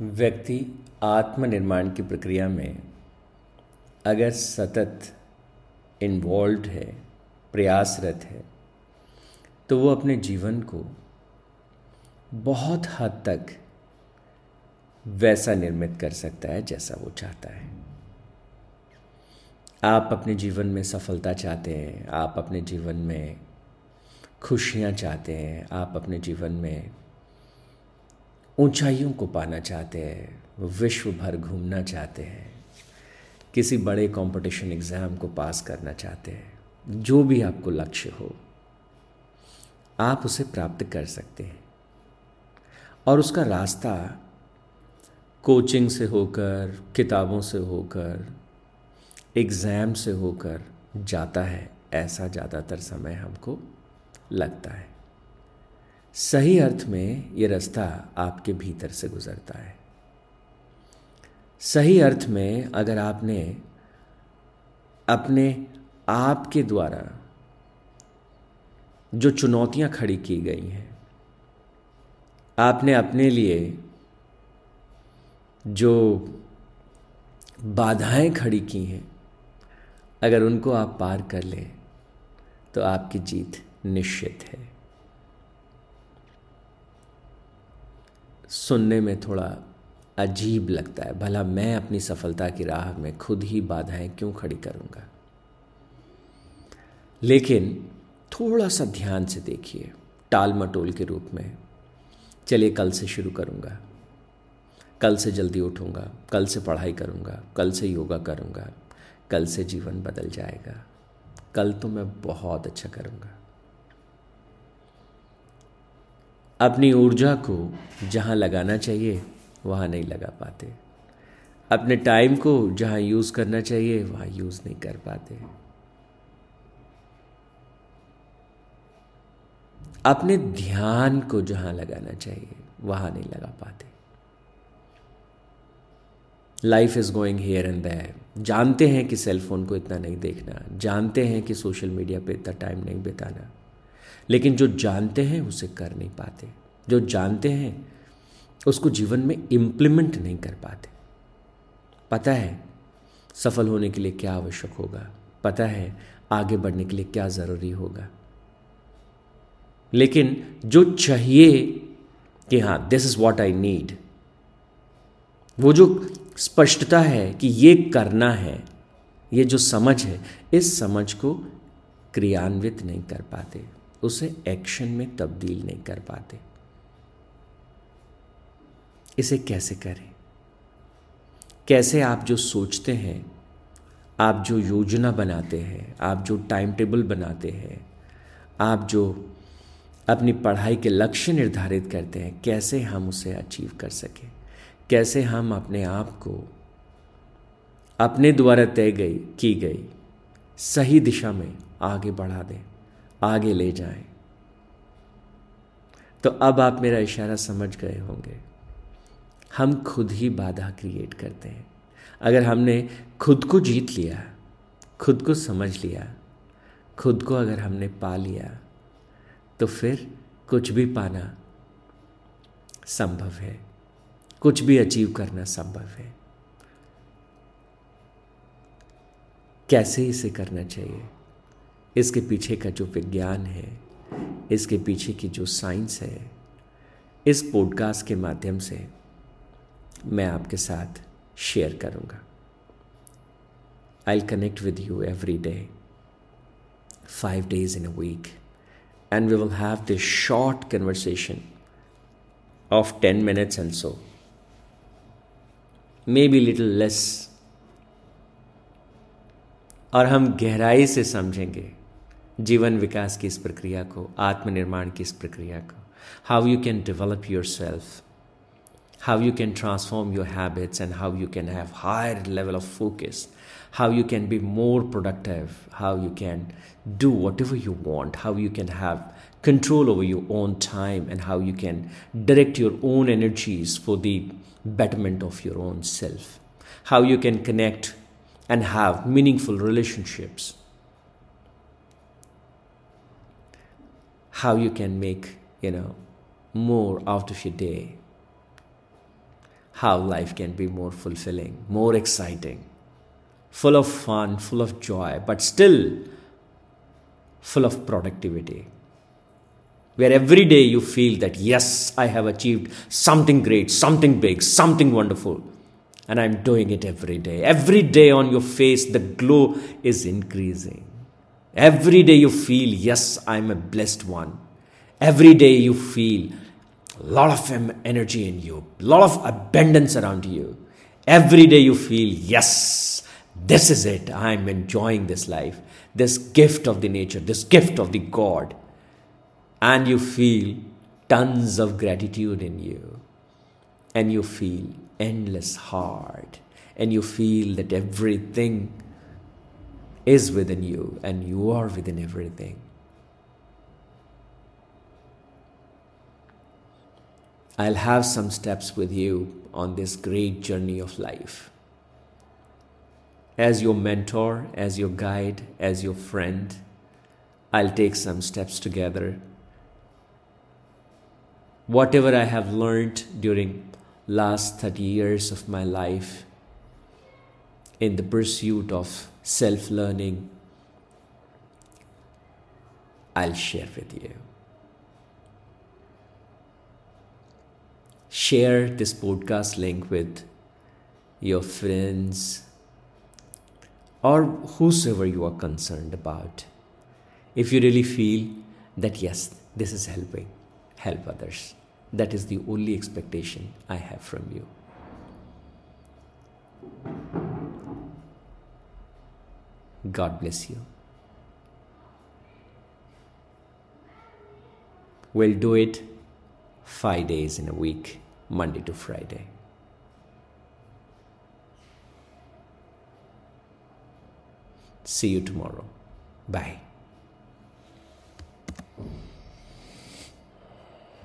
व्यक्ति आत्मनिर्माण की प्रक्रिया में अगर सतत इन्वॉल्व है, प्रयासरत है तो वो अपने जीवन को बहुत हद तक वैसा निर्मित कर सकता है जैसा वो चाहता है। आप अपने जीवन में सफलता चाहते हैं, आप अपने जीवन में खुशियाँ चाहते हैं, आप अपने जीवन में ऊंचाइयों को पाना चाहते हैं, विश्व भर घूमना चाहते हैं, किसी बड़े कंपटीशन एग्ज़ाम को पास करना चाहते हैं, जो भी आपको लक्ष्य हो, आप उसे प्राप्त कर सकते हैं। और उसका रास्ता कोचिंग से होकर, किताबों से होकर एग्ज़ाम से होकर जाता है, ऐसा ज़्यादातर समय हमको लगता है। सही अर्थ में ये रास्ता आपके भीतर से गुजरता है। सही अर्थ में अगर आपने अपने आप के द्वारा जो चुनौतियाँ खड़ी की गई हैं, आपने अपने लिए जो बाधाएँ खड़ी की हैं, अगर उनको आप पार कर लें तो आपकी जीत निश्चित है। सुनने में थोड़ा अजीब लगता है। भला मैं अपनी सफलता की राह में खुद ही बाधाएँ क्यों खड़ी करूँगा? लेकिन थोड़ा सा ध्यान से देखिए, टाल मटोल के रूप में। चलिए कल से शुरू करूँगा। कल से जल्दी उठूँगा, कल से पढ़ाई करूँगा, कल से योगा करूँगा, कल से जीवन बदल जाएगा। कल तो मैं बहुत अच्छा करूँगा। अपनी ऊर्जा को जहाँ लगाना चाहिए, वहाँ नहीं लगा पाते। अपने टाइम को जहाँ यूज़ करना चाहिए, वहाँ यूज़ नहीं कर पाते। अपने ध्यान को जहाँ लगाना चाहिए, वहाँ नहीं लगा पाते। Life is going here and there जानते हैं कि सेल फ़ोन को इतना नहीं देखना, जानते हैं कि सोशल मीडिया पे इतना टाइम नहीं बिताना। लेकिन जो जानते हैं, उसे कर नहीं पाते। जो जानते हैं, उसको जीवन में इम्प्लीमेंट नहीं कर पाते। पता है, सफल होने के लिए क्या आवश्यक होगा? पता है, आगे बढ़ने के लिए क्या ज़रूरी होगा? लेकिन जो चाहिए कि हाँ this is what I need वो जो स्पष्टता है कि ये करना है, ये जो समझ है, इस समझ को क्रियान्वित नहीं कर पाते। उसे एक्शन में तब्दील नहीं कर पाते। इसे कैसे करें? कैसे आप जो सोचते हैं, आप जो योजना बनाते हैं, आप जो टाइम टेबल बनाते हैं, आप जो अपनी पढ़ाई के लक्ष्य निर्धारित करते हैं, कैसे हम उसे अचीव कर सकें? कैसे हम अपने आप को अपने द्वारा तय गई, की गई सही दिशा में आगे बढ़ा दें? आगे ले जाएँ। तो अब आप मेरा इशारा समझ गए होंगे। हम खुद ही बाधा क्रिएट करते हैं। अगर हमने खुद को जीत लिया, खुद को समझ लिया, खुद को अगर हमने पा लिया तो फिर कुछ भी पाना संभव है। कुछ भी अचीव करना संभव है। कैसे इसे करना चाहिए? इसके पीछे का जो विज्ञान है, इसके पीछे की जो साइंस है, इस पॉडकास्ट के माध्यम से मैं आपके साथ शेयर करूँगा। I connect with you every day five days in a week and we will have this short conversation of ten minutes and so maybe little less और हम गहराई से समझेंगे जीवन विकास की इस प्रक्रिया को आत्मनिर्माण की इस प्रक्रिया को how you can develop yourself how you can transform your habits and how you can have higher level of focus how you can be more productive how you can do whatever you want how you can have control over your own time and how you can direct your own energies for the betterment of your own self, how you can connect and have meaningful relationships, How you can make, you know, more out of your day, how life can be more fulfilling, more exciting, full of fun, full of joy, but still full of productivity. Where every day you feel that, yes, I have achieved something great, something big, something wonderful, and I'm doing it every day. Every day on your face, the glow is increasing. Every day you feel, yes, I'm a blessed one. Every day you feel a lot of energy in you, a lot of abundance around you. Every day you feel, yes, this is it. I'm enjoying this life, this gift of the nature, this gift of the God. And you feel tons of gratitude in you. And you feel endless heart. And you feel that everything is within you and you are within everything. I'll have some steps with you on this great journey of life. As your mentor, as your guide, as your friend, I'll take some steps together. Whatever I have learned during last 30 years of my life in the pursuit of self-learning, I'll share with you. share this podcast link with your friends or whosoever you are concerned about. If you really feel that yes, this is helping, help others. That is the only expectation I have from you. God bless you. We'll do it five days in a week, Monday to Friday. See you tomorrow. Bye.